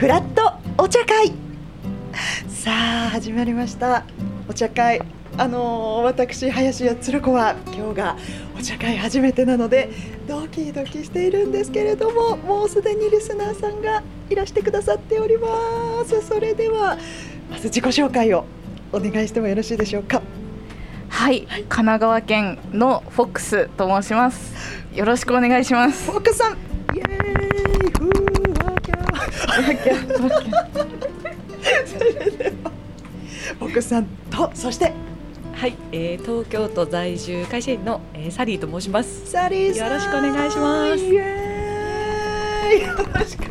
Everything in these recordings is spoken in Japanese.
フラットお茶会。さあ始まりました。お茶会。あのー私林家つる子は今日がお茶会初めてなのでドキドキしているんですけれどももうすでにリスナーさんがいらしてくださっております。それではまず自己紹介をお願いしてもよろしいでしょうか。はい、神奈川県のフォックスと申します。よろしくお願いします。フォークさんイエーイふーわきゃーそれではフォークさんとそしてはい、えー、東京都在住会社員の、えー、サリーと申します。サリーよろしくお願いします。よろしく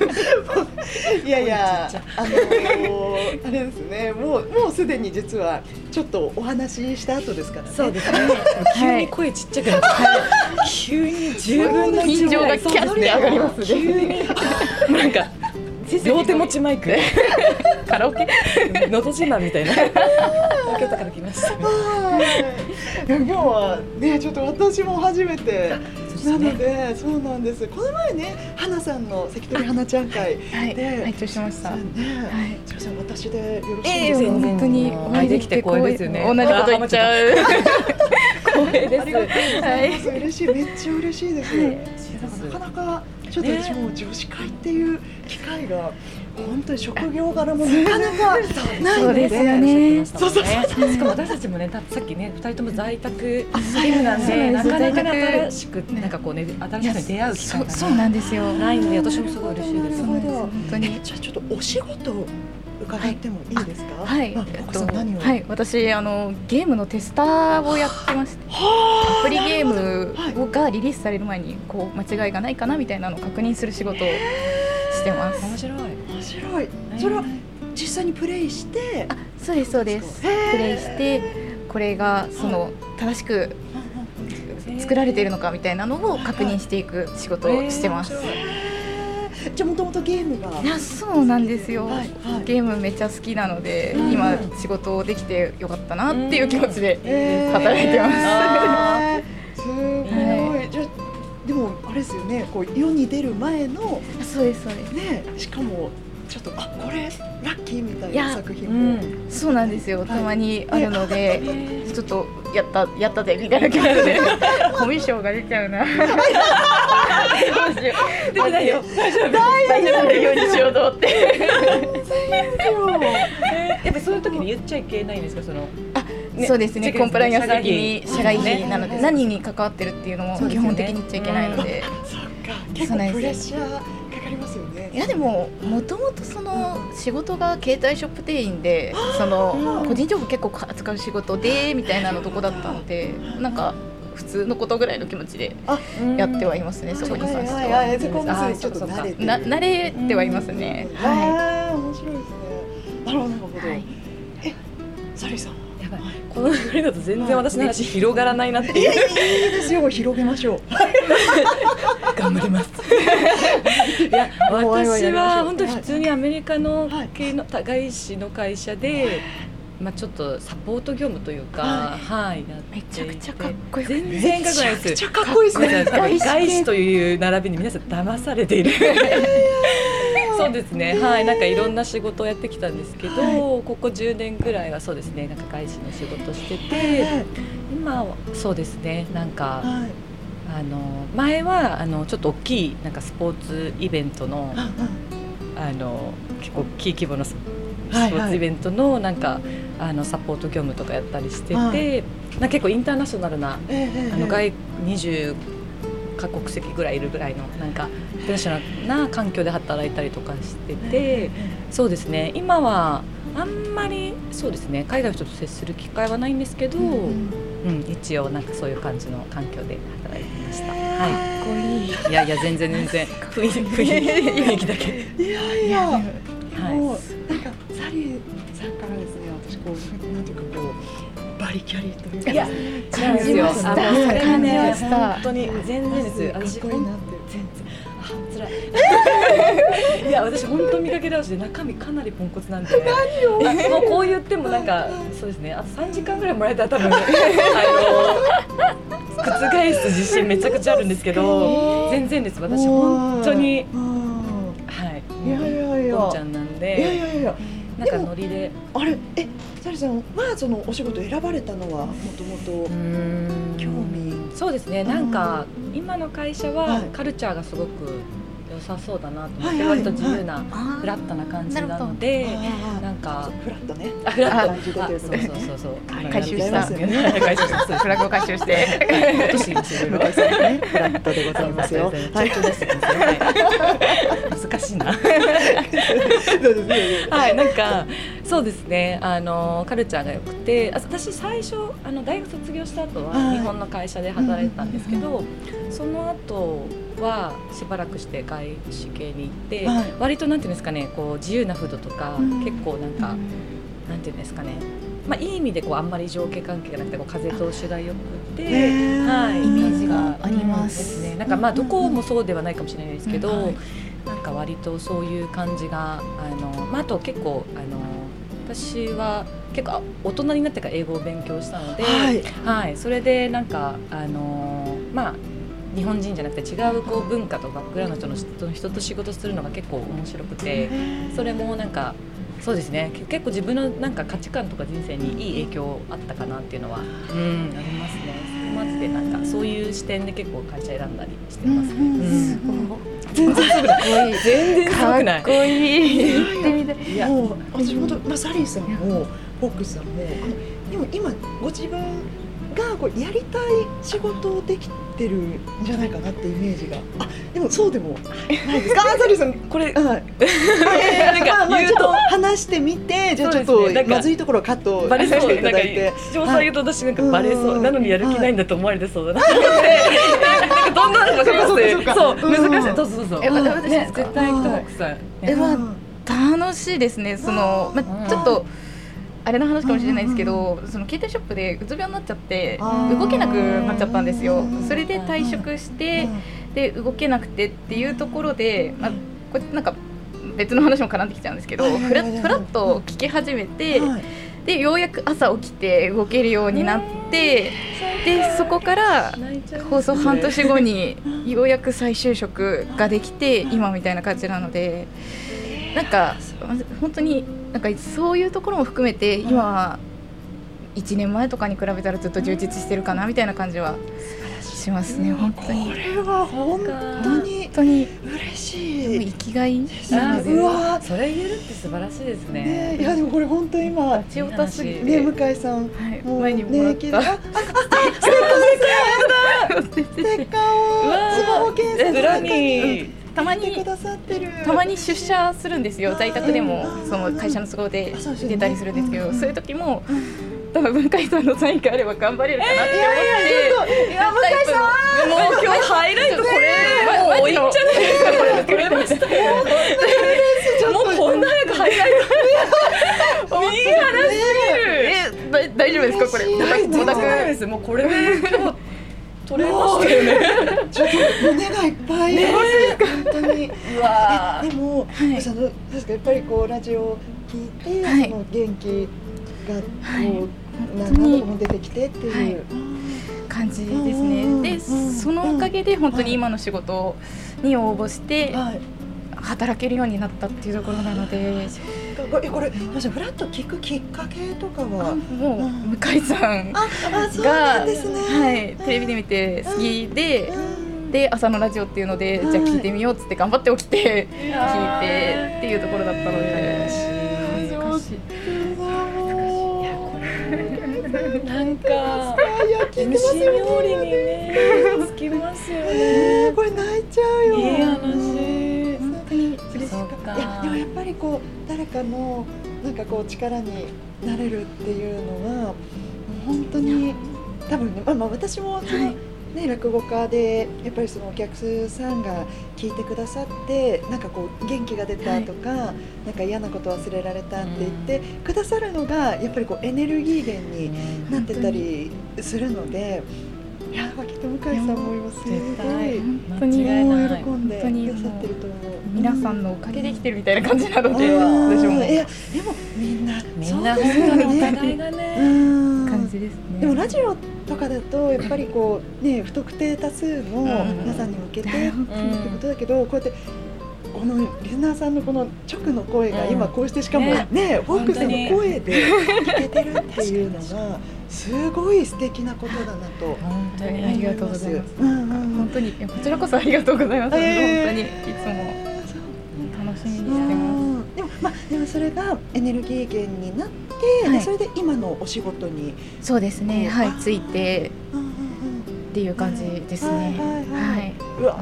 いやいやあのー、あれですねもうもうすでに実はちょっとお話しした後ですからね。そうですね。急に声ちっちゃくなって、急に十分の一緊張がキャッて上がりますね。急に。なんか両手持ちマイク、カラオケ、のど自慢みたいな。東京都から来ました。今日はねちょっと私も初めてなのでそうなんです。この前ね花さんの関取花ちゃん会はい、で拝聴しました。ね。はい。すみません私でよろしいええですか、本当に。お会いできて光栄ですよね。同じこと言っちゃう。光栄です。ありがとうございます、は嬉しい。めっちゃ嬉しいです、なかなかちょっと私も女子会っていう機会が本当に職業柄もなかなかないのでそうですよねそうそう。そう。しかも私たちもね、たさっきね、二人とも在宅勤務なんそうで、なですなんかなか新しくなんかこうね、新しい人に出会う機会がそうなんですよ。ないので、私もすごい嬉しいです。本当に。え。じゃあちょっっとお仕事を伺ってもいいですか？はい、あ奥さん何を？はい、私あのゲームのテスターをやってまして、アプリゲームをがリリースされる前にこう間違いがないかなみたいなのを確認する仕事をしてます。面白い。面白い。それは実際にプレイして。あ、そうですそうです。プレイしてこれがその正しく作られているのかみたいなのを確認していく仕事をしてます。じゃあもともとゲームが。いやそうなんですよ、はいはい。ゲームめっちゃ好きなので、うん今仕事できてよかったなっていう気持ちで、えー。働いてます。すごい、はじゃあでもあれですよね。こう世に出る前のそうですそうです。ねしかもちょっとあこれラッキーみたいな作品うも、ん。そうなんですよ、はい。たまにあるので、ちょっとやったやったでみたいな気持ちで。コミュ障が出ちゃうな。どうしよう。出てないよ。大丈夫。大丈夫。なようにしようと思ってやっぱそういう時に言っちゃいけないんですか？その。ねそうですね。コンプライアンス的に社外費なので、ね何に関わってるっていうのも基本的に言っちゃいけないので、そっか。結構プレッシャーかかりますよね。いやでももともとその仕事が携帯ショップ店員でその個人情報結構扱う仕事でみたいなのとこだったのでなんか普通のことぐらいの気持ちでやってはいますね、そこに関しては。ちょっと慣れてる。な慣れてはいますね。はああ面白いですね。なるほどなるほど、はい。えサリーさんやばい。この流れだと全然私の話広がらないなっていう。いいですよ広げましょう頑張ります。いや私は本当に普通にアメリカのはい系の外資の会社で。まあちょっとサポート業務というか、ははい、やっていめてちゃくちゃかっこよく全然かっこないです。めちゃかっこいいですね外資という並びに皆さん騙されている。そうですね、はい、なんかいろんな仕事をやってきたんですけど、はい。ここ10年ぐらいはそうですね、なんか外資の仕事してて、え今はそうですね、なんかえはい。あの前はあのちょっと大きいなんかスポーツイベントのああの結構大きい規模のスポーツイベントのなんかあのサポート業務とかやったりしてて、はなんか結構インターナショナルなええええあの外20カ国籍ぐらいいるぐらいのなんかインターナショナルな環境で働いたりとかしてて、そうですね今はあんまりそうですね海外の人と接する機会はないんですけど、ううんん一応なんかそういう感じの環境で働いてました。かはかっこいい。い。いやいや全然全然雰囲気雰囲気雰囲気だけ。いやいやはいなんかサリーさんからですね私こうなんていうかこうバリキャリというかいや感じました感じました本当に全然です。私こいいなって全然あ辛い。いや私本当見かけ倒しで中身かなりポンコツなんで。何を？もうこう言ってもなんかそうですね。あと三時間ぐらいもらえたら多分 あの覆す自信めちゃくちゃあるんですけど全然です。私本当にうん文ちゃんなんいやいでやいやなんかノリで。あれえサリさんはそのお仕事選ばれたのはもともと興味。そうですね。なんか今の会社ははい。カルチャーがすごく良さそうだなと思ってはいはい。割と自由なあフラットな感じななるほど。のでなんかフラットね。あフラット。あそうそうそうそう。回収した回収したそうフラグを回収して。今年ですいろいろ向井さんね。フラットでございますよ。ははい。難しいな。そうですそう。ですはい、なんかそうですね。あのカルチャーが良くて、あ私最初あの大学卒業した後ははい。日本の会社で働いてたんですけど、その後はしばらくして外資系に行って、はい。割となんていうんですかね、こう自由な風土とか、うん。結構なんか、なんていうんですかね。まあいい意味でこうあんまり上下関係がなくてこう風通しが良くて、ねはい、イメージがあります。ね。なんかまあどこもそうではないかもしれないですけど、うんはい。なんか割とそういう感じがあの、まあ、あと結構あの私は結構あ大人になってから英語を勉強したので、はい。はい、それでなんかあのまあ日本人じゃなくて違うこう文化とバックグラウンドの人と人と仕事するのが結構面白くてそれもなんかそうですね。け結構自分のなんか価値観とか人生にいい影響あったかなっていうのは、うん、ありますね。マジでなんかそういう視点で結構会社選んだりしてます。うんうんうん。全然すぐだかっこいい。全然すごくない。かっこいいやもう私本当まあサリーさんもフォックスさんもでも今ご自分がこうやりたい仕事をできてるんじゃないかなってイメージが。あでもそうでも。ないですかあサリーさんこれはい、なんかまあまあ言うと。ちょっと話してみてじゃあちょっとね。まずいところをカットバレそう。していなんかただいて。視聴者言うと私なんかバレそう、うん。なのにやる気ないんだと思われてそうだな。ってどんどんわかりますそうかそうか。そう。うん難しい。そうそうそう私ですか絶対行くと奥さん。えまあうん楽しいですね。その、まうん。あ、ちょっとあれの話かもしれないですけど、その携帯ショップでうつ病になっちゃって動けなくなっちゃったんですよ。うんそれで退職してで動けなくてっていうところで、まあ、これなんか別の話も絡んできちゃうんですけどはいはいはいはい。フラフラッと聞き始めてはい。でようやく朝起きて動けるようになってでそこから放送半年後にようやく再就職ができて今みたいな感じなのでなんか本当になんかそういうところも含めて今は1年前とかに比べたらずっと充実してるかなみたいな感じはしますね本当に。これは本当に本当に。嬉しい。生きがいうわそれ言えるって素晴らしいですね。ねいやでもこれ本当今立ちオタすぎ向井さんはい、もう前にもらった。あ ステッカーをスマホ検索裏にたまにたまに出社するんですよ。在宅でもその会社の都合で出たりするんですけどうん。そういう時も多分文化遺産のサインがあれば頑張れるかなって思って。いや向井さん。もう今日ハイライト。これもういいんじゃないですかこれで撮れましたよもうこんな早くハイライトいい話すぎるえだ大丈夫ですかこれもうこれで今日取れましたよねちょっと胸がいっぱい本当にうわえでも、はい。その確かやっぱりこうラジオを聞いて、はい。その元気がこう、はい。何度も出てきてっていう、はい。感じですうんねでうんそのおかげで本当に今の仕事に応募してはい。働けるようになったっていうところなので。これこれフラッと聞くきっかけとかは？もう向井さんがね。はいテレビで見て好きでうんで朝のラジオっていうので、はい。じゃあ聞いてみようっつって頑張って起きて聞いてっていうところだったので。恥ずかしい。なんかいや聞いてます虫よ料理にねつきますよえねーこれ泣いちゃうよ。いい話。本当に。嬉しかった。いやでもやっぱりこう誰かのなんかこう力になれるっていうのは本当に多分ね、まあ、まあ私もその、ね、落語家でやっぱりそのお客さんが聞いてくださってなんかこう元気が出たとか、なんか嫌なこと忘れられたって言ってくださるのがやっぱりこうエネルギー源になってたりするので。いやきっと向井さんも今すごい絶対本当に喜んでくださってると思う。皆さんのおかげで生きてるみたいな感じなのでうん私もいやでもみんなみんな本当におね互いがねですね。でもラジオとかだとやっぱりこうね不特定多数の皆さんに向けてってことだけどこうやってごこのリスナーさんのこの直の声がうん。今こうしてしかもね。ねフォークさんの声で聞けてるっていうのがすごい素敵なことだなと本当に。ありがとうございます。うんうんうん。本当に。こちらこそありがとうございます、えー本当にいつも楽しみにしてうます。んでもまあでもそれがエネルギー源になって、はい。でそれで今のお仕事に、そうですね。はい。ついて。っていう感じですね。はい。や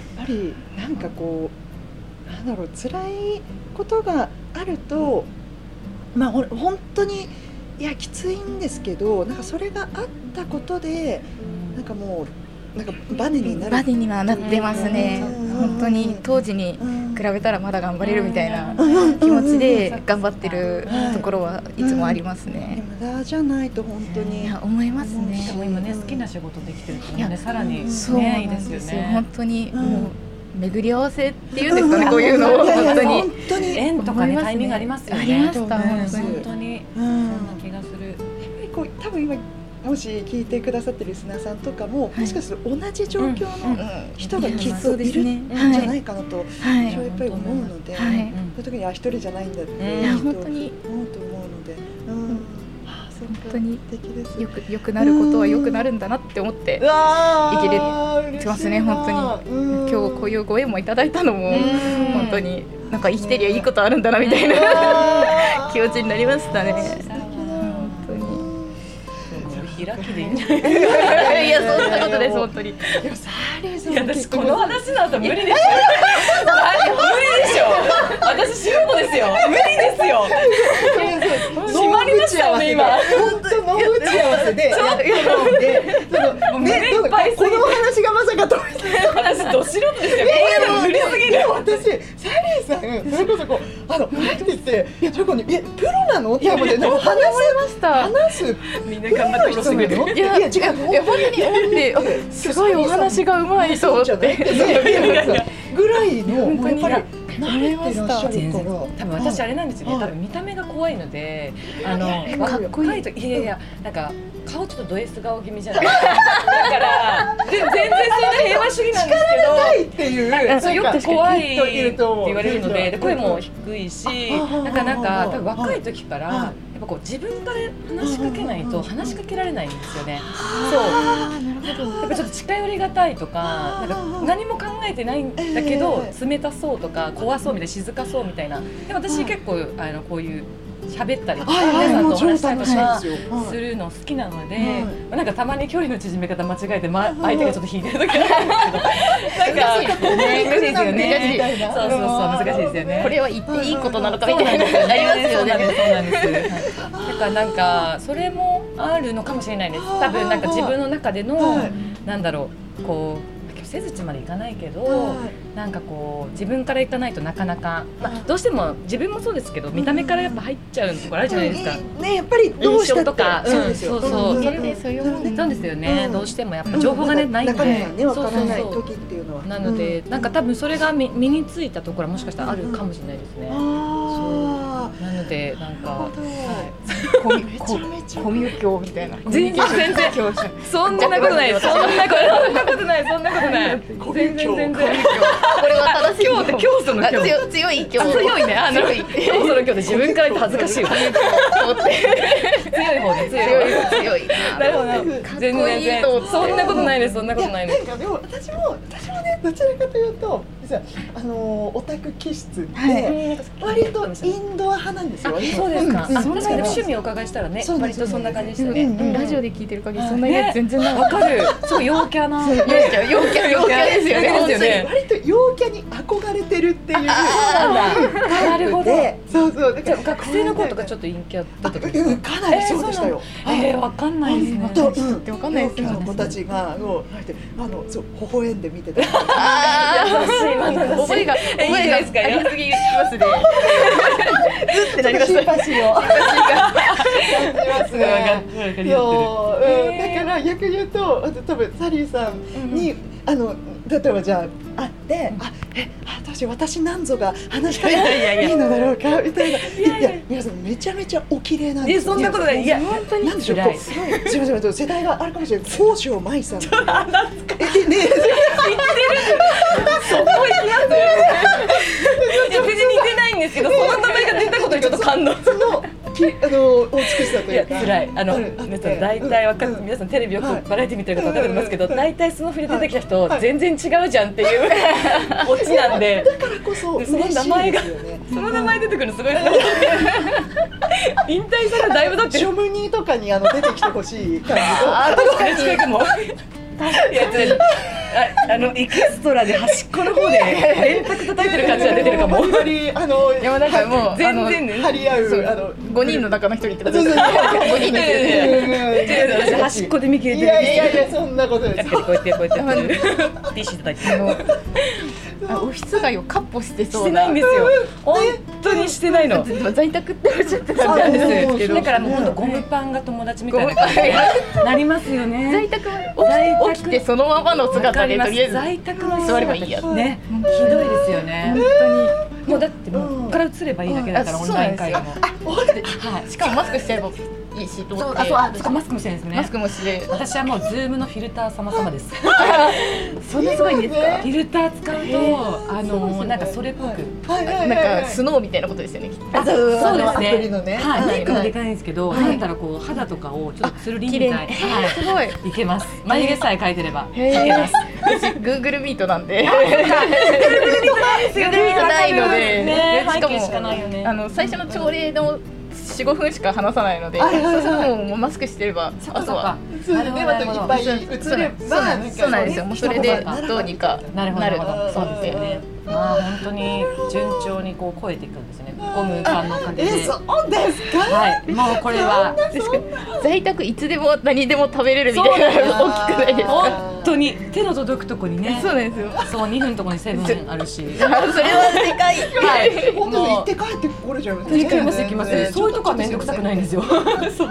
っぱりなんかこうなんだろう辛いことがあるとまあほ本当にいやきついんですけどなんかそれがあったことでなんかもうなんかバネになる。バディにはなってますね。うん。本当に当時にうん。比べたらまだ頑張れるみたいなうん。気持ちで頑張ってるはいところはいつもありますでね無駄じゃないと本当いにや思いますでねも今ね好きな仕事できてるっていうのはねさらにそうねいないんですよね。本当にうん。もう巡り合わせっていうんですかねこういうのを本当に。縁とかねタイミングありますよね。ありましたうん本当に。本当に。うん。そんな気がする。やっぱりこう多分今もし聞いてくださってるリスナーさんとかも、い。もしかすると同じ状況うん。の人がきっといるんじゃはないいかなと、はい。私はやっぱり思うので、はい。そういう時にあ一人じゃないんだって、思うと思うので、うん、本当によく良くなることは良くなるんだなって思って生きれ嬉しいな。ますね本当に。うん。今日こういうご縁もいただいたのもうん。本当になんか生きてりゃいいことあるんだなみたいなな 気持ちになりましたね開きでいいんじゃないいやそんなことです。本当に。でもサーリーさんいや私この話の後無理ですよ。無理でしょ私仕事ですよ 無理ですよ閉まりましたよ。ね今本当の打ち合わせでやってるんでそのもう。胸いっぱいすぎてこの話がまさかと私ど素人です無理すぎる私サリーさんそれこそこうあの 入ってきてチョコにえプロなの？って思って話ました。せ話すみんな頑張っての？いやいや違う。本当にすごいお話がうまいと思じゃないってぐらいの本当に慣れてらっしゃる全然から多分私あれなんですよね、はい多分見た目が怖いのであのえかっこいいといやいやなんか顔ちょっとド S 顔気味じゃない？ですかだからで全然そんな平和主義なんですないっていうよく怖い人って言われるのでで声も低いしあなんかなんか多分若いはい時からはい。やっぱこう自分から話しかけないと話しかけられないんですよね。そう。やっぱちょっと近寄りがたいとか、なんか何も考えてないんだけど、え。冷たそうとか怖そうみたいな静かそうみたいな。で私結構あのこういう喋ったりとか、皆さんとお話したりとかするの好きなので、はなんかたまに距離の縮め方間違えて、ま、相手がちょっと引いてる時があるんですけど、なんか難しいですよね。そうそうそう難しいですよね。これは言っていいことなのかみたいななりますよねそうなんです。だからなんかそれもあるのかもしれないです。多分なんか自分の中での、はいなんだろうこうせずちまでいかないけど、はい。なんかこう自分からいかないとなかなか、まあ、どうしても自分もそうですけど見た目からやっぱ入っちゃうところあるじゃないですか。ねやっぱりどうしたって。印象とか。そうですよ。うんそうそう。うん。それでそういうもんねそうですよね、うん。どうしてもやっぱ情報がね、ないんで。中身がねわからないそうそう時っていうのは。そうなので、なんか多分それが身身についたところはもしかしたらあるかもしれないですね。あなのでなんかほど。コミめちゃめちゃ。コミュ教みたいな。全然全然。そんなことない。そんなことそんなことない。そんなことない。全然全然。これは正しい。今日って教祖のあ今日強強い。今日強いね。あの強い。今日その今日で自分から言って恥ずかしい強い方で強い。強い方強い。なるほど。全然そんなことないです。そんなことないです。でも私も私もねどちらかというと実はあのオタク気質で、割とインドア派なんですよ。あそうですか、うん。あ確かに趣味をお伺いしたらね割とそんな感じでしたうんね、うん。ラジオで聞いてる限りそんな全然ない。わかる。すごい陽キャな。陽キャ陽キャ。陽キャですよね。割と陽キャに憧れてるっていう。そうなるほど。で、そうそう。だじゃあ学生の頃とかちょっと陰キャだったかか。なりそうでしたよ。えー、わかんないですね。と、わかんないですよ陽キャの子たちが、もう、あの、そう、微笑んで見てた。あ優し い今の覚えが覚えがすか？ありすぎますね。ってなりました。シンパシーを感じますね。わかりそう、うん、だから逆に言うと、あと多分サリーさんに、あの例えばじゃあ会って、あえあどうしよう私なんぞが話しかけていいのだろうか？みたいな。いやいや。皆さんめちゃめちゃお綺麗なんいやですよ。そんなことない。いや本当になんでしょう。すごいすみません世代があるかもしれない。高尚舞さんっていう。ええねそこ行きますいや別に似てないんですけどその名前が出たことにちょっと感動そのきあの美しさといやいうか。辛いあの皆さん大体わかっうん皆さんテレビよくバラエティ見てる方分かってますけど大体スノフリで出てきた人全然違うじゃんっていうオチなんでだからこそその名前がその名前出てくるすごい引退されだいぶだってジョムニーとかにあの出てきてほしい感じとあ確かに近くもいや違うああのエキストラで端っこの方で電卓叩いてる感じが出てるかも。バリあのいやなんかもう全然ね張り合ううあの五人の中の一人ってことそうそう5人で違う私端っこで見切れてるいやいやいやそんなことですこうやってこうやってやってティッシュ叩いてるあオフィス街をカッポしてそうしてないんですよ。本当にしてないの。在宅っておっしゃってたそうなんで。すそう。だからもう本当ゴムパンが友達みたいな感じ。でなりますよね。在宅は起きてそのままの姿でとりあえず。在宅の座ればいいや。ね。ひどいですよね。本もうだってもうから映ればいいだけだからうん。オンライン会議も。はい。しかもマスクしちゃえばいいしと思ってそうあそうあマスクもしてるんですね。マスクもして私はもうズームのフィルター様様です。そんなすごいんですか？フィルター使うとあのなんかそれっぽく。はいなんかスノーみたいなことですよねきっと。あそうそうですアプリねのね。はい、はいメイクもでかいんですけど、はい。なんだろうこう肌とかをちょっとつるりんみたい。な、はすごい。い、いけます。眉毛さえ描いてればいけます。私 Google Meet なんで。Google Meet ないので。ねで。しか背景しかないよね。もあの最初の朝礼の45分しか話さないのではいはい。はいそれももうマスクしてればあとは。そうですね。またいっぱい映そうればなんです。そうなんですよ。もうそれでどうにかなるほど。なる。ほど。そそううですよね。まあ本当に順調にこう超えていくんですね。ゴムパンのおかげで。えそうですか？はい、もうこれは。在宅いつでも何でも食べれるみたいな大きくないですか？本当に手の届くとこにね。そうなんですよ。そう2分のとこにセブンあるし。それはでかい。はい。本当に行もって帰ってこれちゃいますう行きます行きます。ねそういうとこは面倒くさくないんですよ。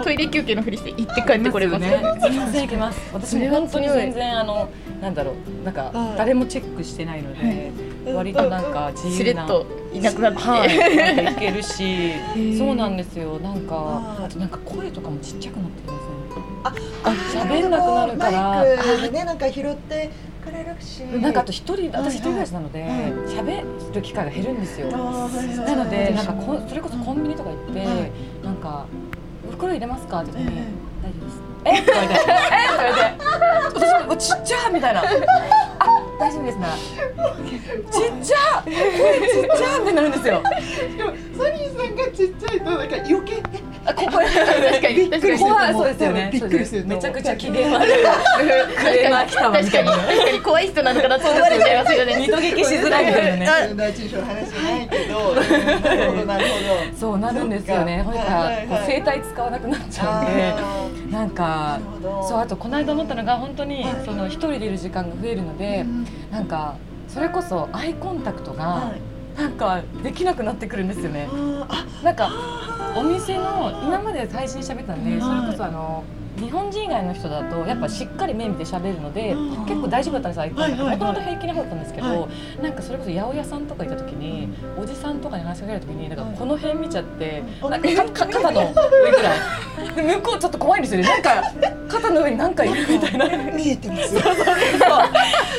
トイレ休憩のふりして行って帰ってこれます。ね。全然いけます。私も本当に全然あのなんだろうなんかはい。誰もチェックしてないので、割となんか自由な。しれっといなくなって。はい、いけるしー。そうなんですよ。なんかはい。あとなんか声とかもちっちゃくなってるんですよあ喋んなくなるから。マイクでねなんか拾ってくしなんかあと一人私一人暮らしなのではい喋る機会が減るんですよ。なのでなんかこそれこそコンビニとか行ってはいなんか「袋入れますか?」って言ってえ「大丈夫です」え？って言われて「え？っ?」れて。私もちっちゃみたいな「あ 大丈夫ですな。ら」ちっちゃ。声ちっちゃってなるんですよ。でもサニーさんがちっちゃいとなんか余計。あここ 確かに。びっくりする怖いそうですよね。びっくりするめちゃくちゃ機嫌悪い。クレーマー来たわみ確かに。確かに。怖い人なのかなって思われちゃいますよね。二度聞きしづらいみたいなね。第一印象の話じゃない。けどなるほどなるほどそうなるんですよね。ほらこう声帯使わなくなっちゃうんでなんかそうあとこの間思ったのが本当にはい。その一人でいる時間が増えるのでなんかそれこそアイコンタクトがなんかできなくなってくるんですよね。あなんかお店の今まで配信喋ったんでうんそれこそあの日本人以外の人だとやっぱしっかり目見て喋るのでうん。結構大丈夫だったんですアイコンタクトはいはいはい。もともと平気な方だったんですけはどなんかそれこそ八百屋さんとか行った時におじさんとかに話しかける時になんかこの辺見ちゃってはいなんか肩の上ぐらい。で向こうちょっと怖いんですよね。なんか肩の上に何かいるみたいな。見えてます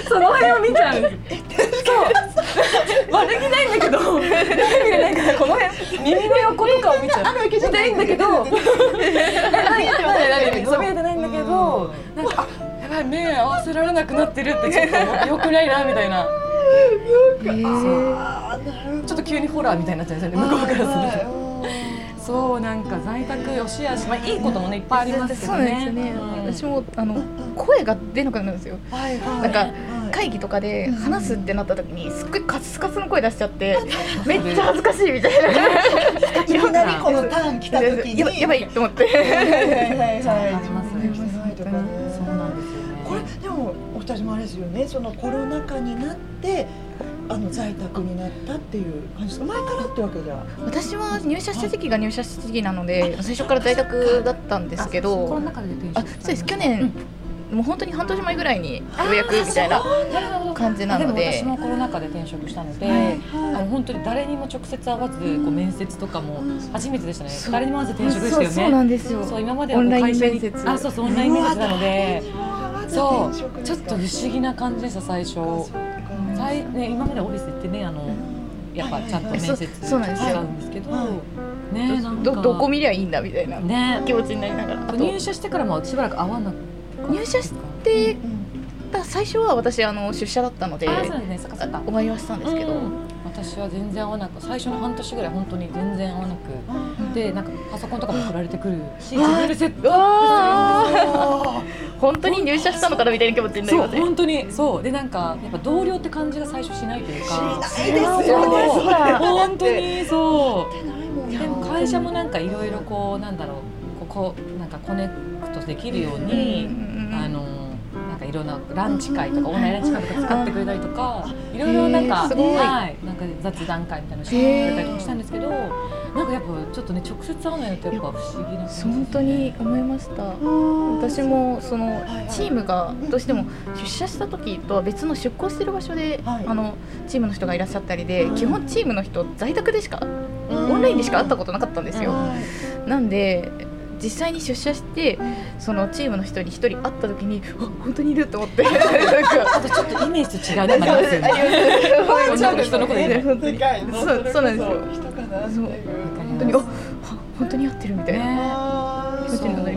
その辺を見ちゃうんです悪気ないんだけど。ないからこの辺耳の横とかを見ちゃう。見たいんだけど。見えてはないんだけど。そう見えてないんだけど。なんかあやばい目合わせられなくなってるってちょっとよくないなみたいな。ちょっと急にホラーみたいになっちゃうんですよね向こうからすると。そうなんか在宅よしあし、まあ、いいこともねいっぱいありますけどそうですよね、私もあの声が出なくなるんですよ。はいはい。なんかはい会議とかで話すってなった時にすっごいカスカスの声出しちゃってめっちゃ恥ずかしいみたいな。いきなりこのターン来た時に。やばいやばいと思って。はいはいはいはい。これでもお二人もあれですよね。そのコロナ禍になってあの在宅になったっていう感じですか？前からってわけじゃ私は入社した時期が入社した時期なので最初から在宅だったんですけあコロどナ禍で転職あそうです。去年もう本当に半年前ぐらいにようやくみたいな感じなので。私もコロナ禍で転職したので、はいあの本当に誰にも直接会わずこう面接とかも初めてでしたね。誰にも会わず転職でしたよね。そうなんですよ。そう今までオンライン面接。あそうそうオンライン面接なのでそそう。ちょっと不思議な感じでした最初。最ね今までオフィス行ってねあのやっぱちゃんと面接そうんですけど、はねなんかどどこ見りゃいいんだみたいなね。気持ちになりながら。入社してからもしばらく会わなく入社してた最初は私あの出社だったのでお会いはしたんですけど、うん。私は全然合わなく最初の半年ぐらい本当に全然合わなく。でなんかパソコンとかも振られてくるし自分でセットわ本当に入社したのかなみたいな気持ちになりますね本当にそう。でなんかやっぱ同僚って感じが最初しないというか。しないですよね。本当にそう。でも会社もなんかいろいろこうなんだろう。ここなんかコネクトできるように、あのなんかいろんなランチ会とかオンラインランチ会とか使ってくれたりとかいろいろなんかへーすごい。はいなんか雑談会みたいなのしてくれたりとかしたんですけどなんかやっぱちょっとね直接会わないのってやっぱ不思議なね。本当に思いました私もそのチームがどうしても出社した時とは別の出向してる場所で、はい。あのチームの人がいらっしゃったりで、うん。基本チームの人在宅でしかオンラインでしか会ったことなかったんですよ、なんで実際に出社してそのチームの人に一人会った時にあ本当にいると思って。あとちょっとイメージと違うね人のこと言うね。本当に。そうそうなんですよ。そう。本当に本当に合ってるみたいな、ね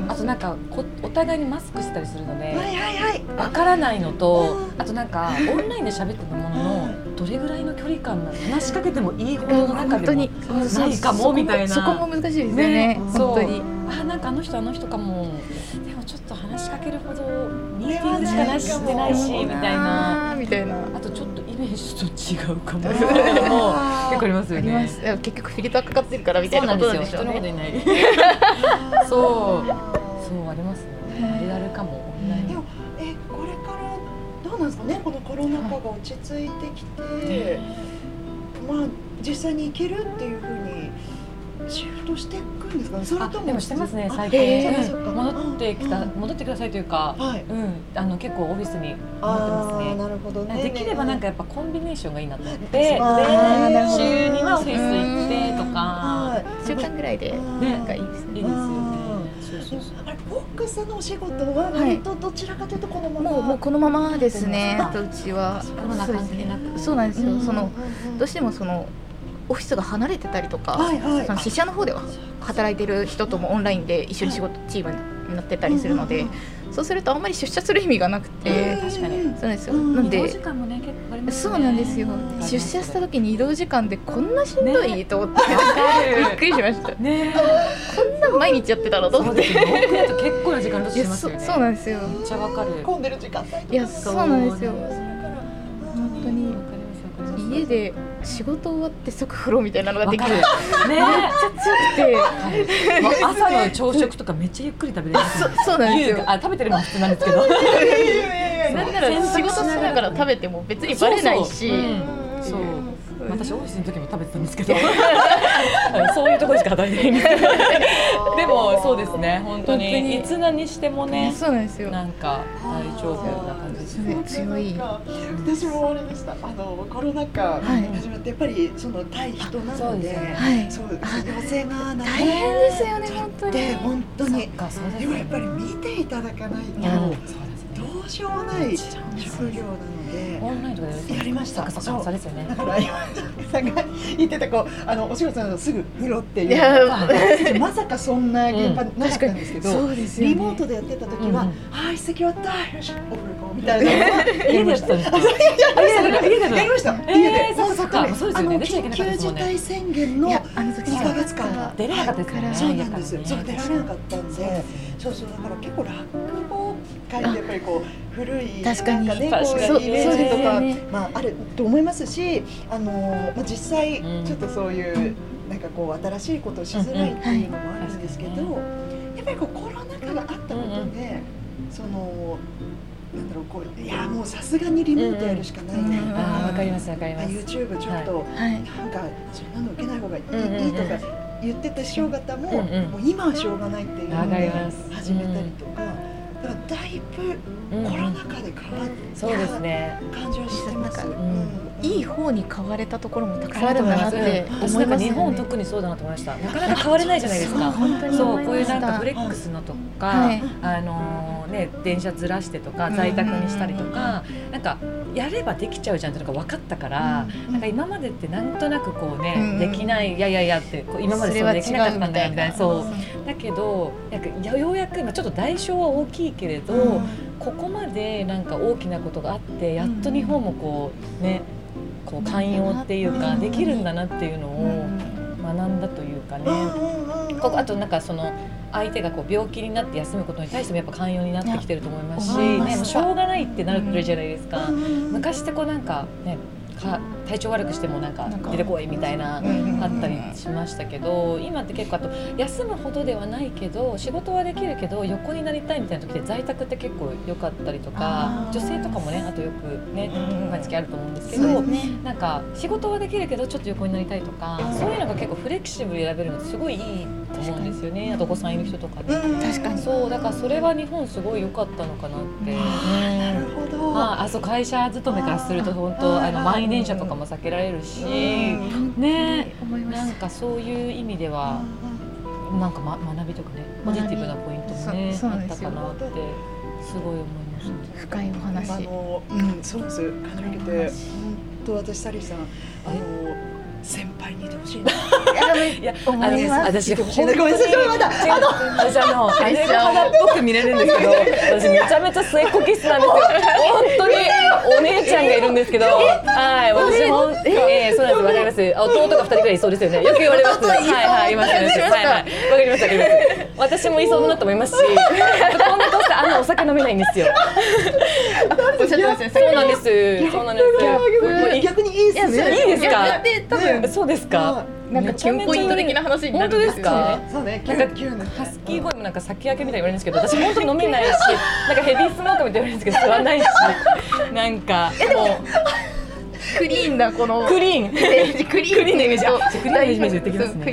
あとなんかこお互いにマスクしたりするのではいはいはい。わからないのとうん。あとなんかオンラインで喋ってたもののどれぐらいの距離感なの？話しかけてもいいほどの中でも本当に。ないかもみたいな。そこも難しいですよね。ね。本当にあなんかあの人あの人かも。でもちょっと話しかけるほどミーティングしかなししてないしみたいな。みたいな。あとちょっとイメージと違うかも。みたいなのも結構あります。よね結局フィルターかかってるからみたそいうななんですよ。ことなんでしょうね人のことい。ないそう。そうありますね。あれあるかもでもえこれからどうなんですかね？このコロナ禍が落ち着いてきて、まあ実際に行けるっていうふうにシフトしていくんですかね？それとも？あでもしてますねあ最近。戻ってきたうん。戻ってくださいというかはい。うんあの結構オフィスに戻ってますああねなるほどね。できればなんかやっぱコンビネーションがいいなと思ってあーなるほど週にはオフィス行ってとかはい。1週間ぐらいでねなんかいいですね。いいですよね。そうそうそう。あれフォックスのお仕事は割とどちらかというとこのまま、もうもうこのままですねああとうちは。コロナ関係なく。そうなんですよ。そのどうししてもそのオフィスが離れてたりとか、はいはい。その支社の方では働いてる人ともオンラインで一緒に仕事チームになってたりするので、うんうんそうするとあんまり出社する意味がなくて、えー確かに。そうなんですよ、うん。なん移動で時間もね結構ありますそうなんですよ。出社した時に移動時間でこんなしんどい、ね。と思って。びっくりしました。こねんなん毎日やってたのと思ってそうですよね。僕だと結構な時間ロしますよね。そうなんですよ。めっちゃわかる。混んでる時間いやそうなんですよ家で仕事終わって即風呂みたいなのができる。わかる。めっねちゃ強くて。朝の朝食とかめっちゃゆっくり食べれますそそうなんですよ。あ食べてるのは普通なんですけど。なんなら仕事しながら食べても別にバレないし。そう私オフィスの時も食べてたんですけど。そういうところしか働いてない。んですけどでもそうですね。本当本当に。にいつ何してもねそうなんですよ。なんか大丈夫な感じです。ね強い。私もあれでした。あのコロナ禍い。始まってやっぱりその対人なので、そうですね。はい。そう陽性がな大変ですよね本当に。で本当に。でもやっぱり見ていただかないとどうしようもない職業なので。オンラインとかでやりました。そっかそうですよね。だから今さんが言ってたこうあのお仕事のすぐ風呂っていう。まさかそんな現場なかったんですけど、そうですよね。リモートでやってた時は、うんああ一席終わったよしお風呂行こうみたいな。家でやってたんですかやりました。家でやりましたえー家でそっかそっかそうですよね。あの出ちゃいけなかった緊急ですもんね。事態宣言のいやあの時2ヶ月間。が出れなかったですよね。そうなんです、そう出られなかったんで。そうそうだから結構落語界ってやっぱりこう古い確かに。なんかにこうイメージとか、ね。まああると思いますしあの、まあ、実際うん。ちょっとそういう、なんかこう新しいことをしづらいっていうのもあるんですけど、うんうん。やっぱりこうコロナ禍があったことで、そのなんだろうこういやもうさすがにリモートやるしかないとうんうん。か、あーわかりますわかります。YouTube ちょっと、はい。なんかそんなの受けない方がいい,、うんうんうんいいとか言ってた師匠方も,、うんうん。もう今はしょうがないっていうわので始めたりとか、なんかだいぶコロナ禍で変わっそうですね。感じはしてます。いい方に変われたところもたくさんあるんだなって私なんか日思いますよね。本特にそうだなと思いました。なかなか変われないじゃないですか。本当にそうういうなんかフレックスのとか、はい。あのね電車ずらしてとかうん。在宅にしたりとか、なんかやればできちゃうじゃんってのが分かったから、うん。なんか今までってなんとなくこうね、うん。できないいやいやいやってこう今までそうできなかったんだよみたいなそう。だけどなんかやようやく、まあ、ちょっと代償は大きいけれど、ここまでなんか大きなことがあってやっと日本もこうねこう寛容っていうかうん。できるんだなっていうのを学んだというかね。ここあとなんかその相手がこう病気になって休むことに対してもやっぱ寛容になってきてると思いますし、ね、もうしょうがないってなるじゃないですか。昔昔ってこうなんかねか体調悪くしてもなんか出てこいみたいなうんあったりしましたけど今って結構あと休むほどではないけど仕事はできるけど横になりたいみたいな時で在宅って結構良かったりとか女性とかもねあとよくねうん毎月あると思うんですけど。なんか仕事はできるけどちょっと横になりたいとかそういうのが結構フレキシブルに選べるのってすごいいいと思うんですよね。あとお子さんいる人とかね。確かに。そうだからそれは日本すごい良かったのかなって。なるほど。まあ、あそう会社勤めからすると本当あの満員電車とかも避けられるし、ね。なんかそういう意味ではなんか、ま、学びとかねポジティブなポイントもねあったかなってすごい思いました。深いおあ話。のうんそうです。感じ受けて本当私サリーさんあの先輩にいてほしいな。いや思います。私ごめんなさいごめんなさい。まだ違う私あのあれ肌っぽく見れるんですけど 私めちゃめちゃ末っ子気質なんですよ。本当にお姉ちゃんがいるんですけどはい私ほんええそうなんですわかります。あ弟が二人ぐらいいそうですよね。よく言われます。はいはいいますはいはい。わかりますわかります。私もいそうだなと思いますし こんな年であんなお酒飲めないんですよ。そうなんです。そうなんです。逆にいいですね。いいですか？で多分そうですかなんかキュンポイント的な話になるんですよ本当ねです。そうね。なんかキュンキュンハスキー声もなんか先焼けみたいに言われるんですけど私本当に飲めないしなんかヘビースモーカーみたいに言われるんですけど吸わないしなんかもクリーンなこのうクリーン。イメージ。クリーンクリーンなイメージ。あクリーンなイメージ言ってきますね。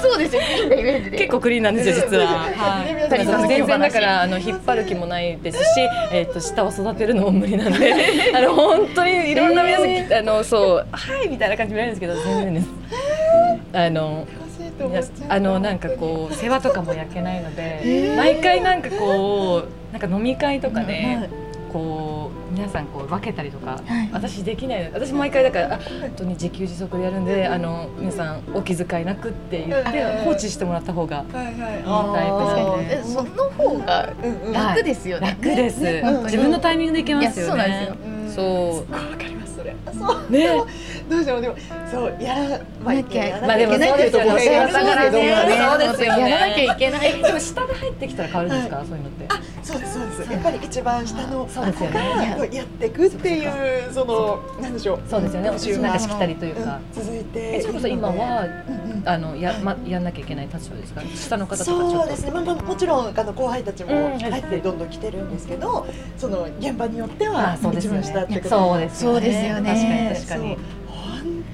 そうですよクリーンなイメージで。結構クリーンなんですよ実は。全然だからあの引っ張る気もないですし、えっと下を育てるのも無理なんで、あの本当にいろんな皆さんあのそうはいみたいな感じで見られるんですけど全然です。あの。あのなんかこう世話とかも焼けないので、毎回なんかこうなんか飲み会とかで、こう皆さんこう分けたりとか、私できないの。私毎回だからあ本当に自給自足でやるんであの皆さんお気遣いなくって言ってうん放置してもらった方が。はいはい。あー。えその方が。楽ですよね。楽です、ね。自分のタイミングでいけますよね。そうなんですよ。うん。そう。すっごいわかりますそれ。そう。ね。どうしようでもそうやらまいけない。まあでもそうですよね。そうですよね。やらなきゃいけない。でも下が入ってきたら変わるんですか、そういうのって。あそうですそうです。やっぱり一番下のそうですよね。やっていくっていうそのなんでしょう。そうですよね。なんかしきたりというか、うん続いて。えそれこそ今はあのや,、ま、やんなきゃいけない立場ですか？下の方そうですね、まあ、まあもちろんあの後輩たちもうん入ってどんどん来てるんですけど、その現場によってはあそうです一よね。番下ってこと。そうですそうですよね。確かに確かに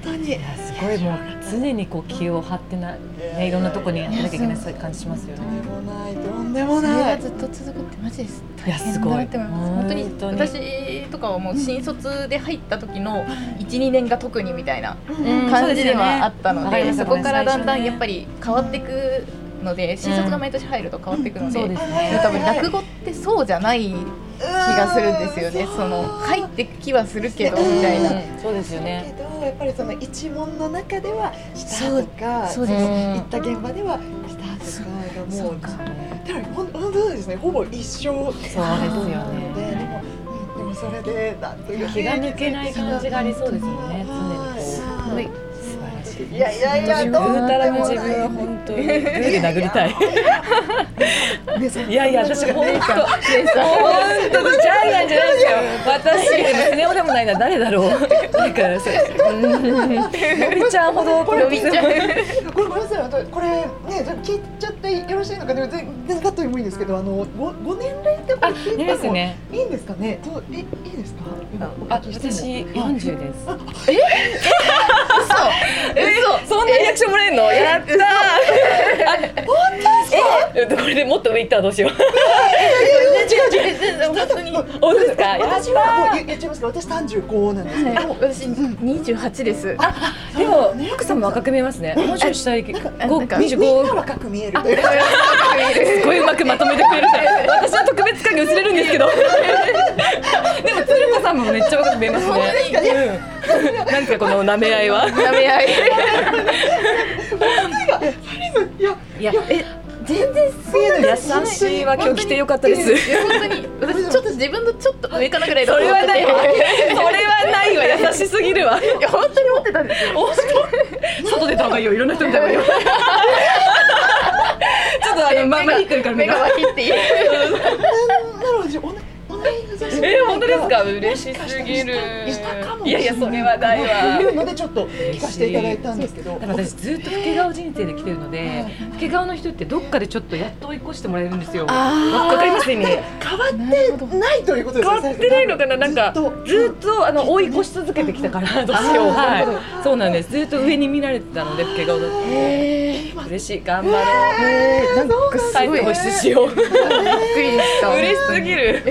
当に。いやすごいもう常にこう気を張ってな、ね、いろんなとこにやらなきゃいけない感じしますよとんね。でもないとんでもそれないがずっと続くってマジです。いやすごい大変だなって思います本当に本当に。私とかはもう新卒で入った時の一二年が特にみたいなうん。感じではあったので、そこからだんだんやっぱり変わっていくので、新卒が毎年入ると変わっていくので、多分落語ってそうじゃない気がするんですよね。その入って気はするけどみたいな。うんそうですよね。けどやっぱりその一門の中では下とかそうそうです行った現場では下とかがもうそうかでもほん本当ですねほぼ一緒そうですよなので。もうんでもそれでなんというか気が抜けない感じがありそうですよね。常はいにこう。しい。いやいやいや私グとんでもない。ータラの自分は本当に。グーで殴りたい。いやいや私が本当。本当ジャイアンじゃないですよ。私。ネ夫でもないな。誰だろう。なんかそううんのびちゃんほどのびちゃんこれごめんなさい。あとこれねじゃあ聞いちゃってよろしいのかでも全然カットでもいいんですけどあのごご年齢ってこれあ、いい聞いてもですね。いいんですかね。いいですか？あ、私四十です。嘘そんなリアクションもらえるの？やった本当ですか？え、これでもっと上行ったらどうしよう。違う違う違か。やった私はもう言言っちゃいますか私35なんですけど、はい、私二十八です。でも奥さんも若く見えますね。もうちょい下行き、五なんか二十みんな五。若く見えるというかすごいうまくまとめてくれる私は特別感が薄れるんですけど。でも鶴子さんもめっちゃ若く見えますね。うんなんかこの舐め合いは？舐め合い。いやいや、え、全然優しいわ今日来てよかったです。本当に私ちょっと自分のちょっと上かなぐらいだそれはないわ。それはないわ。優しすぎるわ。いや本当に思ってたんですよ。外出た方がいいよ。いろんな人見た方がいいよ。ちょっとあのままいくるから目が。目が脇っていう。なえ、本当ですか？嬉しすぎる。いやいやそれはないわ。いうのでちょっと聞かせていただいたんですけどだから私ずっと老け顔人生で来てるので、老け顔の人ってどっかでちょっとやっと追い越してもらえるんですよ。わかります意味。変わってないということです変わってないのかな、なんかずっとあの追い越し続けてきたから、私を、はい、そうなんです。ずっと上に見られてたので、老け顔だって。嬉しい、頑張ろう。なんかすごい保湿しよう。びっくりした。嬉しすぎる。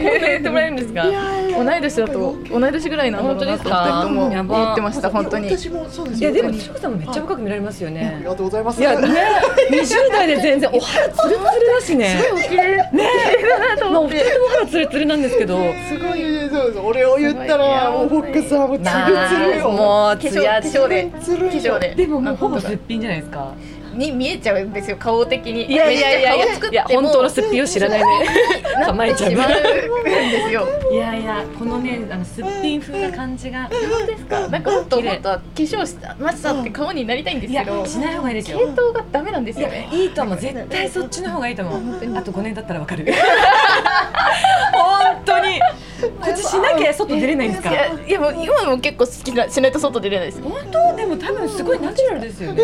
ってもらえるんですか？同い年だと同い年ぐらいなんだろうなと二人ともやば思ってました本当に。私もそうですよ。いや、でも、しこさんもめっちゃ若く見られますよありね。がとうございます。いや、ね、二十代で全然お肌ツルツルだしね。お綺麗ねまあ、思って。お二人とも肌ツルツルなんですけど。すごいそうです。俺を言ったらもうフォックスはもうつるつるよ。もう化粧化粧で。つる化粧で。で。ももうほぼすっぴんじゃないですか。に見えちゃうんですよ顔的に。いやいやいやいや本当のすっぴんを知らないね。構えちゃうしまうんですよ。いやいやこのねあのすっぴん風な感じが。本当ですか？なんかもっともっと化粧したましたって顔になりたいんですけど。しない方がいいですよ。系統がダメなんですよね。いいと思う絶対そっちの方がいいと思う。あと5年だったらわかる。本当に。こっちしなきゃ外出れないんですか？い。やいやもう今も結構好きなしないと外出れないです。本当？でも多分すごいナチュラルですよね。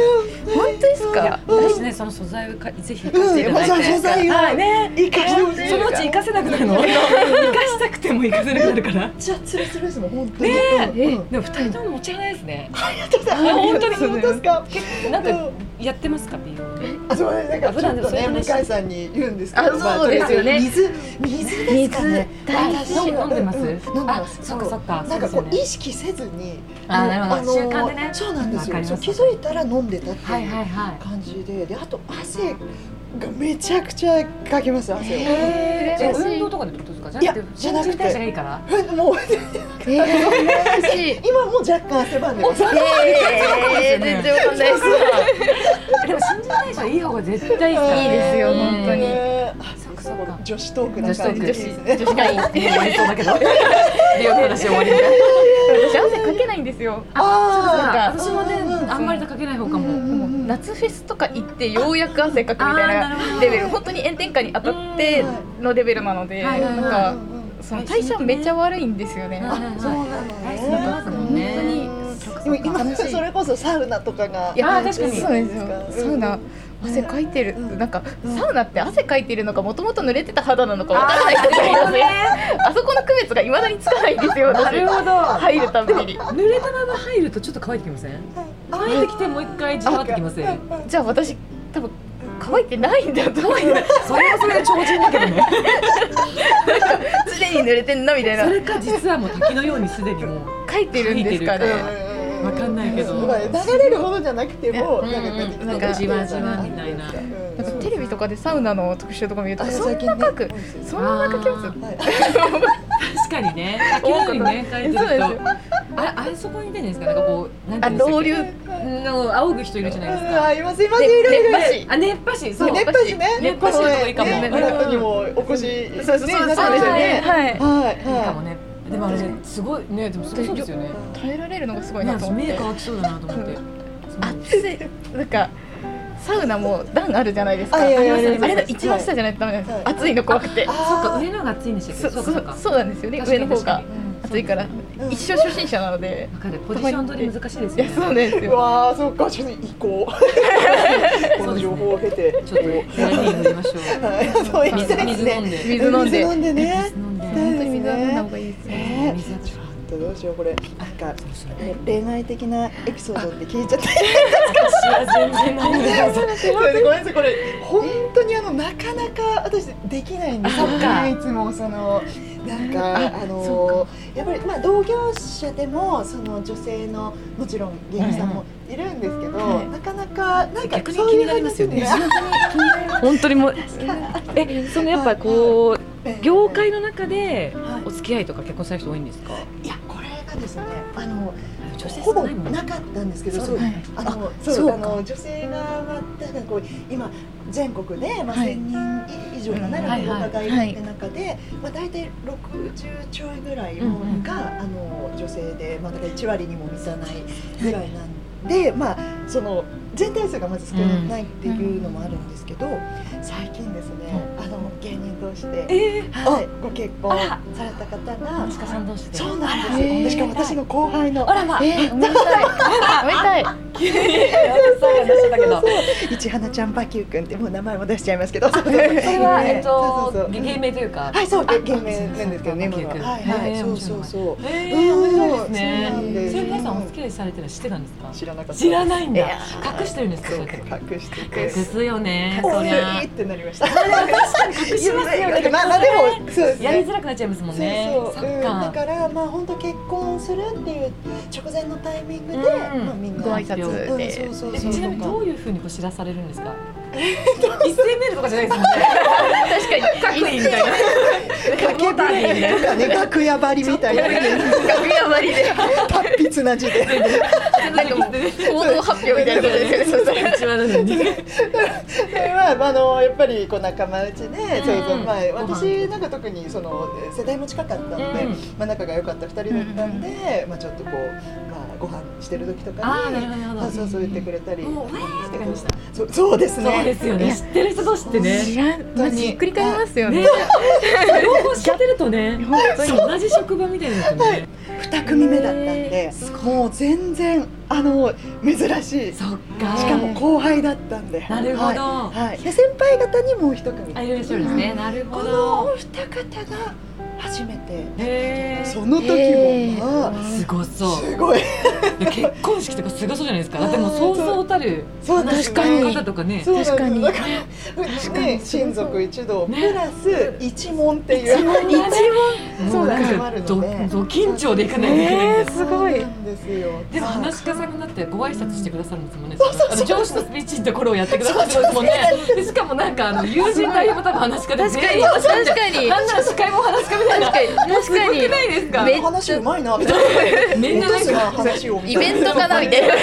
本当ですか？私ねその素材をかぜひ活かしていただいて。うん素材をはいね。生かしてほしいそのうち活かせなくなるの？活かしたくても活かせなくなるから。じゃあつるつるですもん本当にねでも二人とも持ち花ですね。ありがとうございます本当に本当ですか？なんかやってますか美容。あそうなんか普段ちょっとね向井さんに言うんですけどあそうですよね。水水ですかね。水大事。私飲んでます？うん飲んでます。あそっかそっかなんかこそう意識せずにあなるほど。習慣でね。そうなんですよ。気づいたら飲んでたっていうは感じで。であと汗がめちゃくちゃかきます汗をえ運動とかでってことですか？いやじじゃなくてゃなくて新陳代謝がいいから。もう。今も若干汗ばんでますえー、全然わかんないです。でも新陳代謝いい方が絶対いいですよ本当に女子トークな感じですね女子会員。終わりそうだけど。美容の話終わり。私汗かけないんですよ。あ私もねあんまりかけない方かも。夏フェスとか行ってようやく汗かくみたいなレベル。本当に炎天下に当たってのレベルなのでなんかその代謝めっちゃ悪いんですよね。あそう。なのね。なんか本当に今それこそサウナとかがいや確かに。そうですよ。サウナ汗かいてる、なんかサウナって汗かいてるのかもともと濡れてた肌なのかわからない人がいますね。あそこの区別がいまだにつかないんですよ。私なるほど。入るたびに。濡れたまま入るとちょっと乾いてきません？乾いてきてもう一回じわってきます。じゃあ私多分乾いてないんだと思いますそれはそれで超人だけどね。常に濡れてんなみたいな。それか実はもう滝のようにすでにもう書いてるんですかね。わかんないけど。まあ流れるほどじゃなくてもうん。なんかな。んかじわじわみたいな。なんかテレビとかでサウナの特集とか見るとあそんな書く。そんな書きます？確かにね。滝のようにね書いてるとああれそこにいてんですか？なんかこうなんてあいうんですか老流？の仰ぐ人いるじゃないですか。あいますいますいるいるいる熱波師。あ熱波師。そう熱波師ね。熱波師のとこいいかも。ねあなたにもお越しそうそうそう。ねそうですよねはいはい。いいかはもね。でもあれすごいねでもすごそうですよね。耐えられるのがすごいねなと思って。目乾きそうだなと思って。暑い。なんかサウナも段あるじゃないですか。あいやいやあいやいやれの一番下じゃないとダメなんです。はい。暑い。の怖くて。いそっか上のが暑いんでしたっそうかそう。か。そうなんですよね上の方が暑いからうん一生初心者なのでわかる。ポジション取り難しいですいやよね。そうなんですうよわあそっかちょっと行こう。この情報を経て。ちょっと はいそう水飲んで。水飲んで。水飲んでね。水飲んで。本当に水は飲んだ方がいいですねとどうしようこれ。なんか恋愛的なエピソードって聞いちゃって。私は全然ないですごめんなさいこれ本当にあのなかなか私できないんですいつもそのなんかあそのやっぱりまあ同業者でもその女性のもちろん芸人さんもいるんですけど、はい。なかなかなんか逆にそういう気になりますよね。話に本当にもうえそのやっぱこう え業界の中ではいお付き合いとか結婚される人多いんですか？いやこれがですねあの女性ほぼ少なかったんですけど、そう。あのそうそうか。あの女性側は確かにこう今全国でまあはい1000人以上かな、うん落語家がいる中で、まあ大体60ちょいぐらいが、あの女性でまあだから1割にも満たないぐらいなんで、まあその全体数がまず少ないっていうのもあるんですけど、最近ですね、あの芸人同士で、ええはい、ご結婚された方が鹿さん同士で。そうなんですあらへー。しかも私の後輩のあらまあ。えー、おめでたい。おめでたい。私最後出しちゃったけど市花ちゃんバキュー君ってもう名前も出しちゃいますけど、それはえっそうそうそう。と芸名というか。はい、そう、あ芸名なんですけどね、今は。い、はい、そうそうそう。ええおめでたいですそうねそれ皆さんお付き合いされてるの知ってたんですか？知らなかった。知らないんだ。隠してるんですか。隠してて。隠すよねおそりゃ。いってなりました。確かに隠しますよね。まあ、まあ、でも、そうですやりね。づらくなっちゃいますもんね。そうそう、だか。から、まあ、本当結婚するっていう直前のタイミングで、うん。まあ、みんな。ご挨拶うんでちなみにどういうふうにこう知らされるんですか？一斉メールとかじゃないですもんね。確かに。各位みたいな掛け船とかね、楽屋張りみたいな。楽屋割りで達筆な字で。なんかもう行動発表みたいなことですよねそしたら一番なのに。でまあ、あのやっぱりこう仲間内で、そうそうまあ、私なんか特に。その世代も近かったので、うんまあ、仲が良かった2人だったんで、まあ、ちょっとこう、まあ、ご飯してる時とかにそうそう言ってくれたりもうわーって感じでしたそうそうですね。そうですよね。知ってる人同士ってね。知らんマジひっくり返りますよね。ね。両方知ってるとね本当に。同じ職場みたいですよね。2組目だったんで、もう全然あの珍しい。しそっか。かも後輩だったんで。なるほど。はい。先輩方にもう一組。あいらっしゃるんですね。なるほこのどお二方が初めて。へその時もまあすごそう。すごい。結婚式とかすごそうじゃないですか。だってもうそうそうたるそう。確かに。方とかね。確かに。だからね親族一同。プねラス一門っていう。一門だね。そそううなんなんかかど緊張でいかないといけないすごいですよ。でも話し家さんになってご挨拶してくださるんですもんね。あの上司のスピーチのところをやってくださるんですもんね。でしかもなんかあの友人代表も多分話し家で確かに。確かに。ななんなら司会も話し家みたいな。確かに。確かすごくにないですか。め話うまいなみたいな。みんななんか話をみイベントかなみたいな。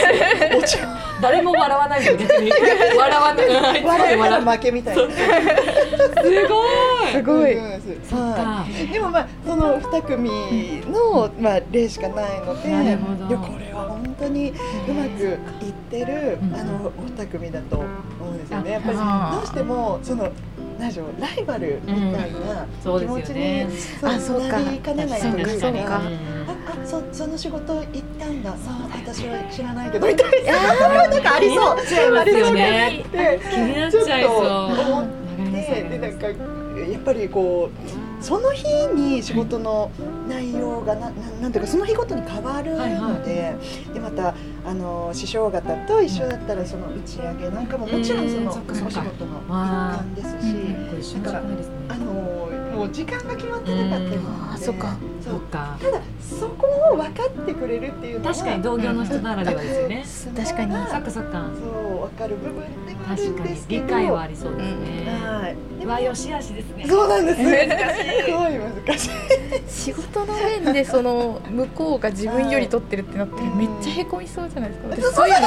誰も笑わないの逆に。笑わない。笑い。笑う。負けみたいな。すごい。すごい。でもまあその二組のまあ例しかないので、いやこれは本当にうまくいってるうんあのお二組だと思うんですよね。やっぱりあどうしてもその何でしょうライバルみたいなそう気持ちに、あそうかなりかねないというそうかあ、あ、そ、その仕事行ったんだ。そう、私は知らないけど、みたいな。なんかありそう。気になっちゃいますよねで気になっちゃいそう。ちょっと思っわかりますで、で、なんか、やっぱりこう。その日に仕事の内容がな、ななんていうか、その日ごとに変わるので。で、また、あの、師匠方と一緒だったら、その打ち上げなんかも、もちろん、その、お仕事の一環ですし。これ一緒の職場ですね。あの、もう時間が決まってなかったりもあそっかそそうっか。ただそこを分かってくれるっていうのは確かに同業の人ならではですよね。確かにそっかそっか。そう分かる部分ではある確んかに理ですけど解はありそうですね。はいでもわよしあしですね。そうなんです難しい。すごい難しい。仕事の面でその向こうが自分より取ってるってなったらめっちゃへこみそうじゃないですか。私そういう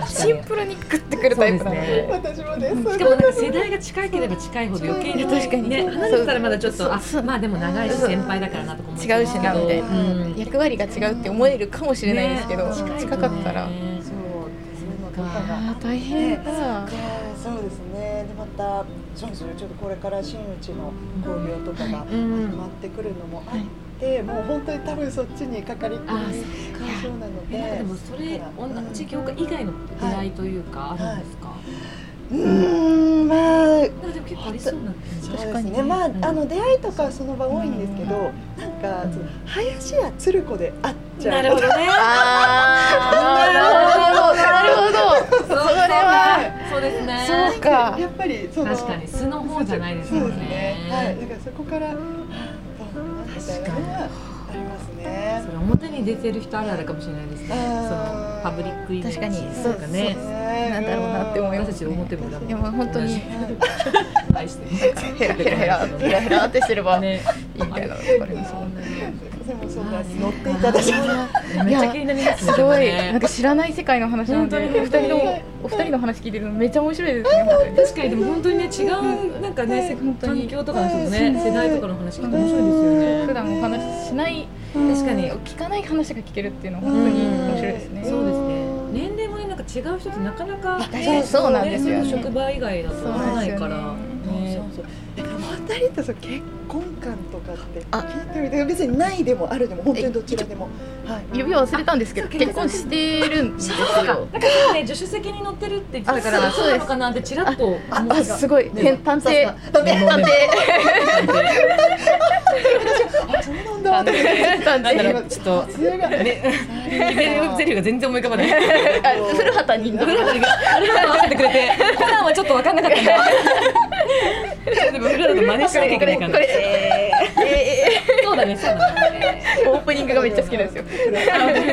のシンプルにグッてくるタイプなので。私もねしかもなんか世代が近ければ近いほど余計に確かに。ね離れてたらまだちょっとあまあでも長いし先輩だからなとか思違うしなみたいな。うん。役割が違うって思えるかもしれないですけど、ね。近かったら、ねそうそういうのとかが。あー大変だ、ね。そうですね。でまたそうですよちょっとこれから真打ちの興行とかが始うんまってくるのもあって、もう本当に多分そっちにかかりっきりあそうなのででもそれ同じ業界以外の出会いというかあるんですか？うーんまあでも結構ありそうな感じそうです確かにね。まあ、うん。あの出会いとかはその場多いんですけど、なんか、林家鶴子で会っちゃう。なるほどね。あ ーなるほどなるほど。それは。そうですね。そうか。やっぱり、その。確かに素の方じゃないですそうもんですね。はい、ねだからそこから。あどうなのみたいなのはありますね。そ。れ表に出てる人あるあるかもしれないですね。そのパブリックイメージ確かに。とかね。なんだろうなって思います。私たち表も裏もいやもう本当に。愛 して。ヘラヘラヘラヘラヘラってしてればね。いいみたいなのがありますそんなにでも相談に乗っていただい。めっちゃ気になりますね。すごい。なんか知らない世界の話なんで。お二人のお二人の話聞いてるのめっちゃ面白いですね確かにでも本当にね違うなんかね本当に環境とかの人もね世代とかの話聞いて面白いですよね。普段お話ししない確かに聞かない話が聞けるっていうのは本当に面白いですね。そうですね年齢もねなん。か違う人ってなかなかそうなんですよ職場以外だと会わないからそうなんねそうそう。え、お二人ってそう結婚観とかってあ。聞いてみて、別にないでもあるでも本当にどちらでも。はい。指輪忘れたんですけど結婚してるんですよ。だか。らね助手席に乗ってるって言ってたからあそう。なのかなってちらっとああすごい。ね。変探偵。探偵探偵あ、そうなんだ。探偵探偵 うちょっとねゼリフが全然思い浮かばないあ古畑任三郎あれが合わせてくれて。コナンはちょっと分かんなかったんだでも古畑真似しなきゃいけないからこれえーえそうだねそうだね。ーオープニングがめっちゃ好きなんですよ。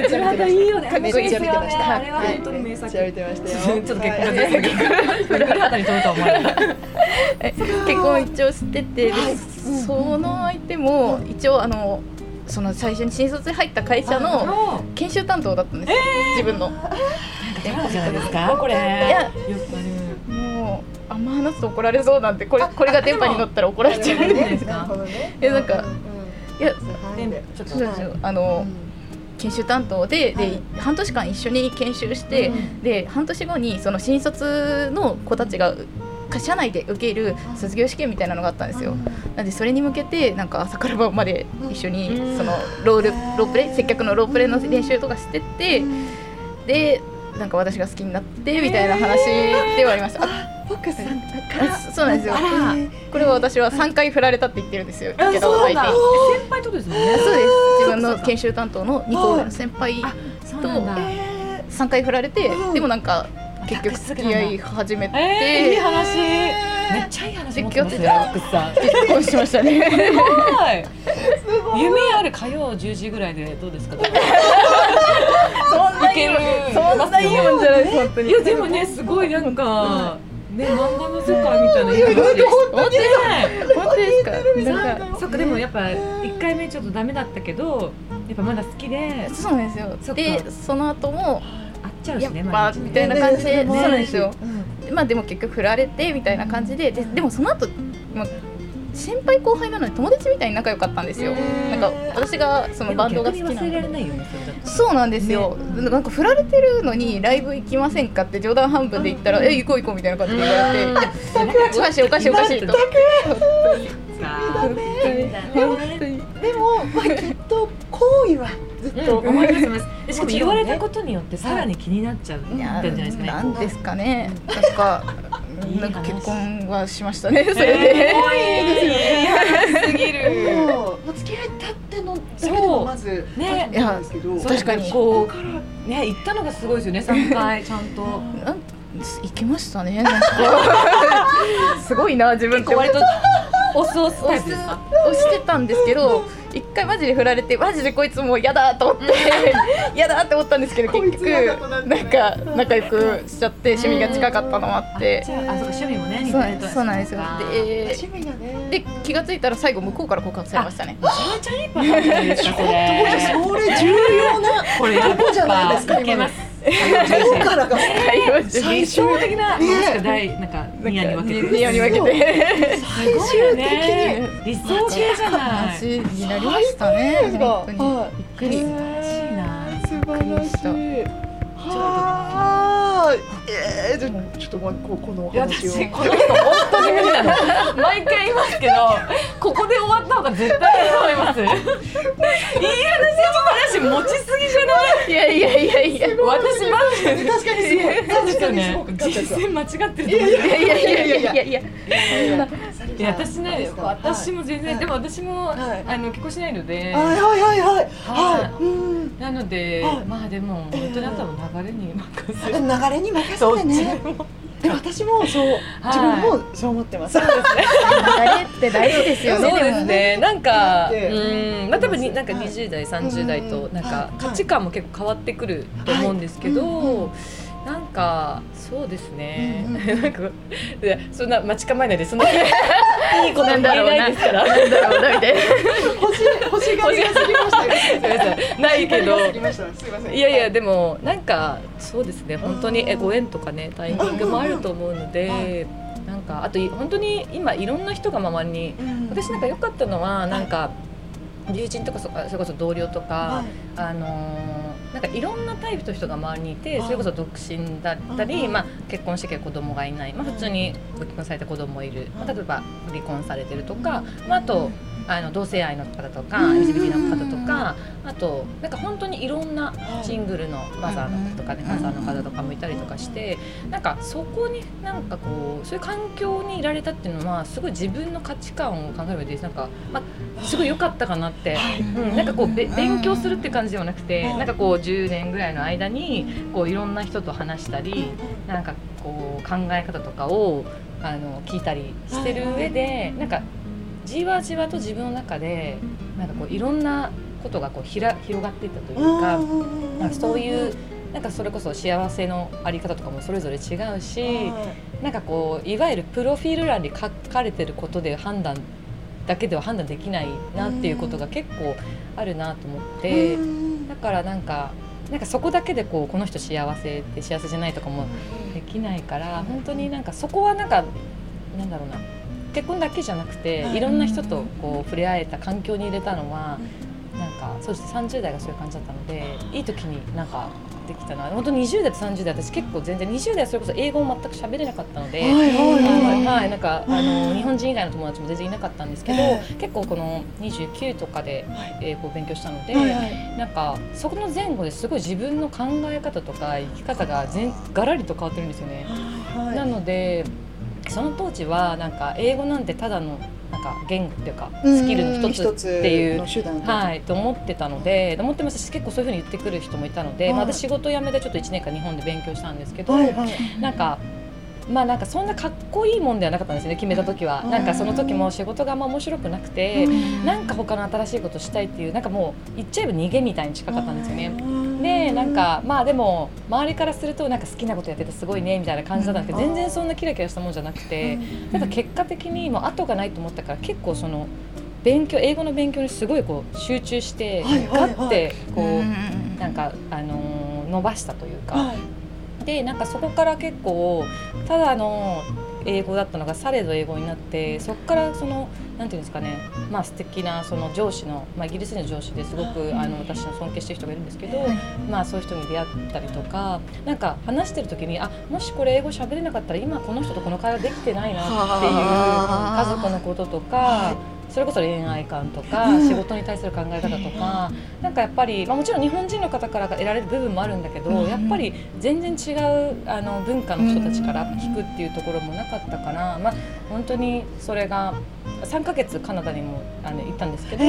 古畑い。い。よねかっこい。い。ですよねめっちゃ見てましたあれは本当に名作ちゃ見てましたよちょっと結婚です古畑に飛ぶとは思わなか結婚一応しててでその相手も一応あのその最初に新卒で入った会社の研修担当だったんですよ自分のじゃない。ですかこれい。やよくあるあんま話すと怒られそうなんでこれこれが電波に乗ったら怒られちゃうんでいいですか えなんかいやでちょっとあの研修担当でで半年間一緒に研修してで半年後にその新卒の子たちが社内で受ける卒業試験みたいなのがあったんですよ。なんでそれに向けてなんか朝から晩まで一緒にうん。そのロールロープレイ接客のロープレイの練習とかしてってでなんか私が好きになってみたいな話ではありました。あ僕さんあそうなんですよ。あら。これは私は3回振られたって言ってるんですよ。あけどそうなんだ。相手に。先輩とですね。そうです。自分の研修担当の2個上の先輩あそうなんだ。3回振られてうん。でもなんか結局付き合い始めて、えー、いい話。めっちゃいい話持ってますね奥さんす結婚しましたね。ごい。夢ある火曜10時ぐらいでどうですか？そんないいもんそんないいもんじゃないです本当に。いやでもねすごいなんかね漫画の世界みたいないい話です本当ですか？なんか。そっかでもやっぱ1回目ちょっとダメだったけどやっぱまだ好きで。そうなんですよ。でその後も会っちゃうしねやっぱ毎日みたいな感じでねそうなんですよ。うんまあでも結局振られてみたいな感じでででもその後もう先輩後輩なので友達みたいに仲良かったんですよ。なんか私がそのバンドが好きなのないよねそうなんですよ、なんか振られてるのにライブ行きませんかって冗談半分で言ったら、え行こう行こうみたいな感じで言われて、おかしいおかしいおかしいと。でもまあきっと好意はずっと思います。思いますでしかも言われたことによってさらに気になっちゃうっていやじゃないですかねなんですかね、なんか、いいなんか話結婚はしましたね、それで。すぎる。もう付き合いたってのだけでもまずね。あったんですけど。確かに。こからうね行ったのがすごいですよね3回。ちゃんと。行きましたね、なんか。すごいな、自分って。割とオスオスタイプですか？押してたんですけど一回マジで振られてマジでこいつもう嫌だと思って 嫌だって思ったんですけど結局なんか仲良くしちゃって趣味が近かったのもあって。じゃああそうか趣味もね似そうてるとそうなんですよ。で趣味がね。で気がついたら最後向こうから告白されましたね。めちゃめちゃいいパターンですかそれ重要なこれやっとこじゃないですかぱいけますどこからが理想的なねもしくは大なんかニヤに分けて。ニヤに分けてすごいよね理想系じゃない話になりました。ね本当に。はびっくりいいな素晴らしい。びっくりした。はええー、ちょっとこの話を。私この人本当に無理なの毎回言いますけどここで終わった方が絶対いいと思います。いい話ちょっと話持ちすぎじゃない？いやいやいやいや。私マジで。確かにすごい確かにすごく実践間違ってると思ういやいやいやいやいやいや。いや私ね私も全然、はい、でも私も、はい、あの結婚しないので。はいはいはいはい。はい、なので、はい、まあでも本当にあなたの流れに任せる流れに任せてね。で私もそう自分もそう思ってます。流れって大事ですよね。そうですね。なんかうん。まあ多分になんかはい20代30代とうんなんかはい。価値観も結構変わってくると思うんですけど、なんかそうですね、うんうん。なんかいやそんな待ち構えないでそんな いいこと言えな。いですから。なんだろうなみたいな。星星がりが過ぎました。ないけど。いやいやでもなんかそうですね。本当にえご縁とかねタイミングもあると思うのでなんかあとい本当に今いろんな人が周りにうん私なんか良かったのはなんか友人とかそそれこそ同僚とか、はい。あのーなんかいろんなタイプの人が周りにいてはいそれこそ独身だったり、うんまあ、結婚して子供がいない、まあ、普通にご結婚された子供もいる、まあ、例えば離婚されてるとか、まあ、あとあの同性愛の方とかうん LGBT の方とかあとなんか本当にいろんなシングルのマザーの方とかねうんマザーの方とかもいたりとかしてなんかそこになんかこうそういう環境にいられたっていうのはすごい自分の価値観を考える上でなんか、まあ、すごい良かったかなって。うん、なんかこうべ勉強するって感じではなくて、うんなんかこう10年ぐらいの間にこういろんな人と話したり、なんかこう考え方とかをあの聞いたりしてる上で、なんかじわじわと自分の中でなんかこういろんなことがこうひら広がっていったというか、なんかそういうなんかそれこそ幸せのあり方とかもそれぞれ違うし、なんかこういわゆるプロフィール欄に書かれてることで判断だけでは判断できないなっていうことが結構あるなと思って、だからなんかなんかそこだけでこうこの人幸せって幸せじゃないとかもできないから本当になんかそこはなんかなんだろうな結婚だけじゃなくてはい。いろんな人とこう触れ合えた環境に入れたのはなんかそうですね30代がそういう感じだったのでいい時になんかできたな。本当に20代と30代私結構全然20代はそれこそ英語も全く喋れなかったので。なんかあの日本人以外の友達も全然いなかったんですけど、え結構この29とかではい。英語を勉強したので、はいはい。なんかそこの前後ですごい自分の考え方とか生き方が全ガラリと変わってるんですよね。はい。なのでその当時はなんか英語なんてただのなんか言語っていうかうんスキルの一つっていうはい、と思ってたので思ってましたし結構そういうふうに言ってくる人もいたので、はいまあ、私仕事辞めてちょっと1年間日本で勉強したんですけど、はいはいなんかまあなんかそんなかっこいいもんではなかったんですよね決めた時は、うん。なんかその時も仕事があんま面白くなくて、なんか他の新しいことしたいっていうなんかもう言っちゃえば逃げみたいに近かったんですよね。でなんかまあでも周りからするとなんか好きなことやっててすごいねみたいな感じだったんですけど、うん全然そんなキラキラしたもんじゃなくて、なんか結果的にもう後がないと思ったから結構その勉強英語の勉強にすごいこう集中して、ガッてこう、うんなんかあのー伸ばしたというか、はいでなんかそこから結構ただの英語だったのがされど英語になってそこからそのなんていうんですかねまあ素敵なその上司の、まあ、イギリス人の上司ですごくあの私の尊敬してる人がいるんですけど、まあそういう人に出会ったりとかなんか話してる時にあもしこれ英語喋れなかったら今この人とこの会話できてないなっていうはあ。家族のこととか。それこそ恋愛観とか、うん。仕事に対する考え方とか、なんかやっぱり、まあ、もちろん日本人の方から得られる部分もあるんだけど、うんやっぱり全然違うあの文化の人たちから聞くっていうところもなかったから、まあ、本当にそれが3ヶ月カナダにもあの行ったんですけど。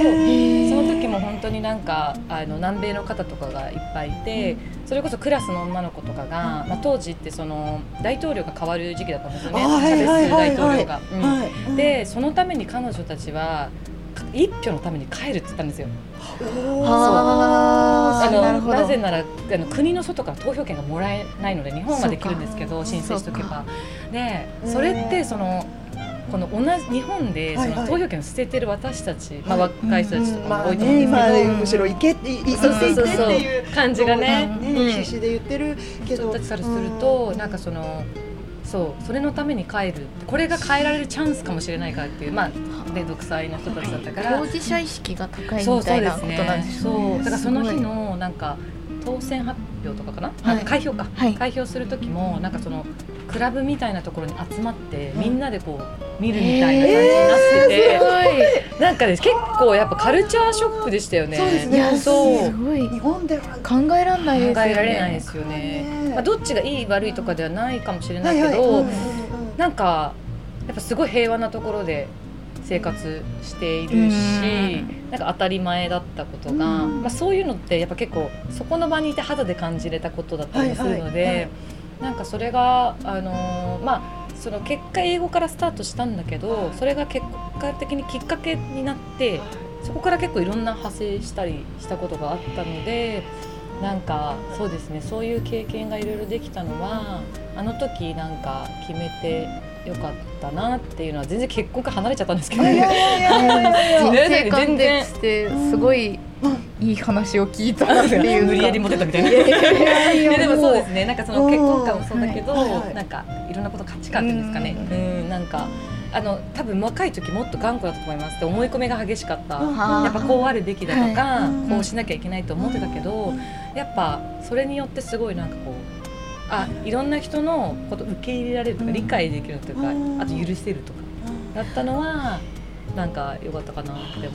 本当になんかあの南米の方とかがいっぱいいて、それこそクラスの女の子とかが、まあ、当時ってその大統領が変わる時期だったんですよね、チャベス大統領が。でそのために彼女たちは一票のために帰るって言ったんですよ。ああのなぜならあの国の外から投票権がもらえないので日本はできるんですけど申請しとけば。でうん。それってそのこの同じ日本でその投票権を捨ててる私たち、まあ、はい若い人たちとかまあも多いと思うんねですけど、今むしろ行けって行って行っていう感じがね。必死で言ってるけど人たちからすると、なんかそのそうそれのために帰るこれが変えられるチャンスかもしれないからっていうまあで独裁の人たちだったから、当事者意識が高いみたいなことなんですよねそうだからその日のなんか当選発表とかかな、はいあ開票か、はい開票する時もなんかそのクラブみたいなところに集まって、みんなでこう見るみたいな感じになってて、なんかね結構やっぱカルチャーショックでしたよね。そうですね。そう。ごい。日本では考えられないですよね。考えられないですよね。ねまあどっちがいい悪いとかではないかもしれなはいい。けど、なんかやっぱすごい平和なところで生活しているし、なんか当たり前だったことが、うんまあ、そういうのってやっぱ結構そこの場にいて肌で感じれたことだったりもするので、はいはいはいなんかそれがあのーまあその結果英語からスタートしたんだけどそれが結果的にきっかけになってそこから結構いろんな派生したりしたことがあったのでなんかそうですねそういう経験がいろいろできたのはあの時なんか決めてよかったなっていうのは全然結婚から離れちゃったんですけどいやいやいやいやいやね人生観でしてすごいいい話を聞いたなっていうか。無理やりモテたみたいな。いやででもそうですね。なんかその結婚観もそうだけど、はい。はい。なんかいろんなこと価値観っていうんですかね。うんなんかあの多分若い時もっと頑固だったと思いますで思い込みが激しかった、うんやっぱこうあるべきだとか、はい。こうしなきゃいけないと思ってたけど、やっぱそれによってすごいなんかこうあいろんな人のこと受け入れられるとか、うん。理解できるというか、うん。あと許せるとかだったのはなんか良かったかなって思いま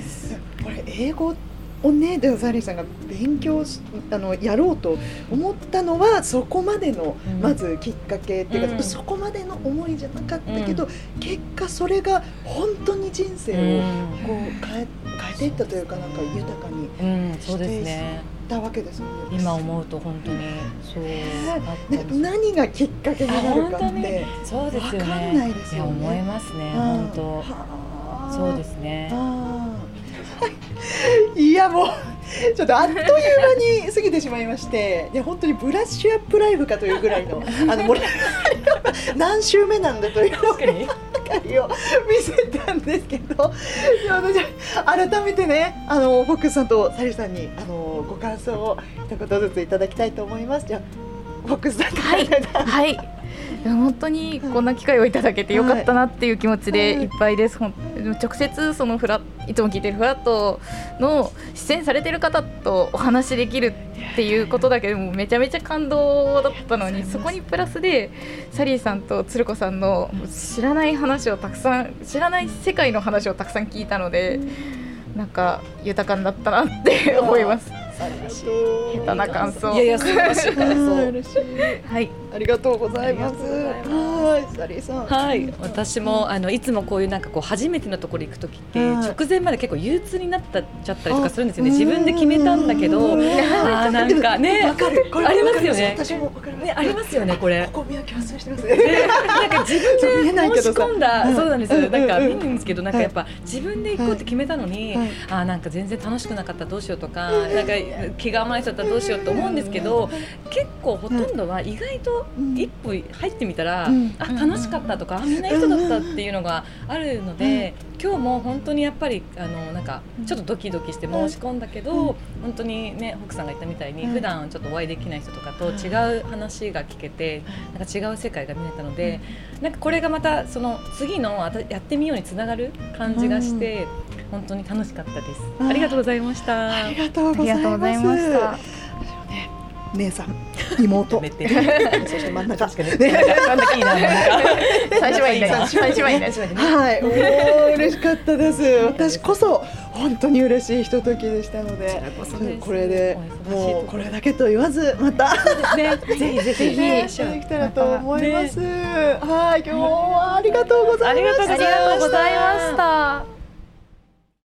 す。これ英語をねでサリーさんが勉強しあのやろうと思ったのはそこまでの、うんまずきっかけっていうか、うんそこまでの思いじゃなかったけど、う結果それが本当に人生をうんこう変え変えていったというかなんか豊かにうん、そうですね。したわけですもんね。今思うと本当にそうだったんですね何がきっかけになるかってそうですよね。わかんないですよねや思いますね。うん本当。はあそうですね。いやもうちょっとあっという間に過ぎてしまいまして。いや本当にブラッシュアップライフかというぐらいの あの盛り上がりの何週目なんだという確かに。ばかりを見せたんですけど。改めてねあのフォックスさんとサリさんにあのご感想を一言ずついただきたいと思います。じゃあフォックスさんから、はい。はい本当にこんな機会をいただけてよかったなっていう気持ちでいっぱいです。ほん直接そのフラいつも聞いてるフラットの出演されてる方とお話しできるっていうことだけでもめちゃめちゃ感動だったのにそこにプラスでサリーさんと鶴子さんの知らない話をたくさん知らない世界の話をたくさん聞いたのでなんか豊かになったなって思います。下手な感想いやいや素晴らしい感想。はいありがとうございます。はい、サリーさん。はい、私もあのいつもこういうなんかこう初めてのところ行く時ってはい直前まで結構憂鬱になったっちゃったりとかするんですよね。あ自分で決めたんだけど、あ なんかねわかる。これありますよね私も。ねありますよねこれ。ここ見分け忘れしてますでね。なんか自分で申し込んだ、うんそうなんですよ、うんなんかうん見るんですけど、なんかやっぱ自分で行こうって決めたのに、はいあーなんか全然楽しくなかったらどうしようとか、なんか気が甘い人だったらどうしようと思うんですけど、結構ほとんどは意外とうん一歩入ってみたら、うん。あ楽しかったとか、あみんないい人だったっていうのがあるので、今日も本当にやっぱりあのなんかちょっとドキドキして申し込んだけど、うん。本当にね北さんが言ったみたいに、うん普段ちょっとお会いできない人とかと違う話が聞けて、なんか違う世界が見れたので、なんかこれがまたその次のあたやってみようにつながる感じがして、本当に楽しかったです。ありがとうございました。あり。がとうございました。ね姉さん、妹、めってそして真ん中。ね。最初はいいね。はい、おー嬉しかったです。私こそ本当に嬉しいひとときでしたので、これでもうこれだけと言わずまた。ね、ぜひぜひぜひできたらと思います。はい、今日は。ありがとうございましたありがとうございました。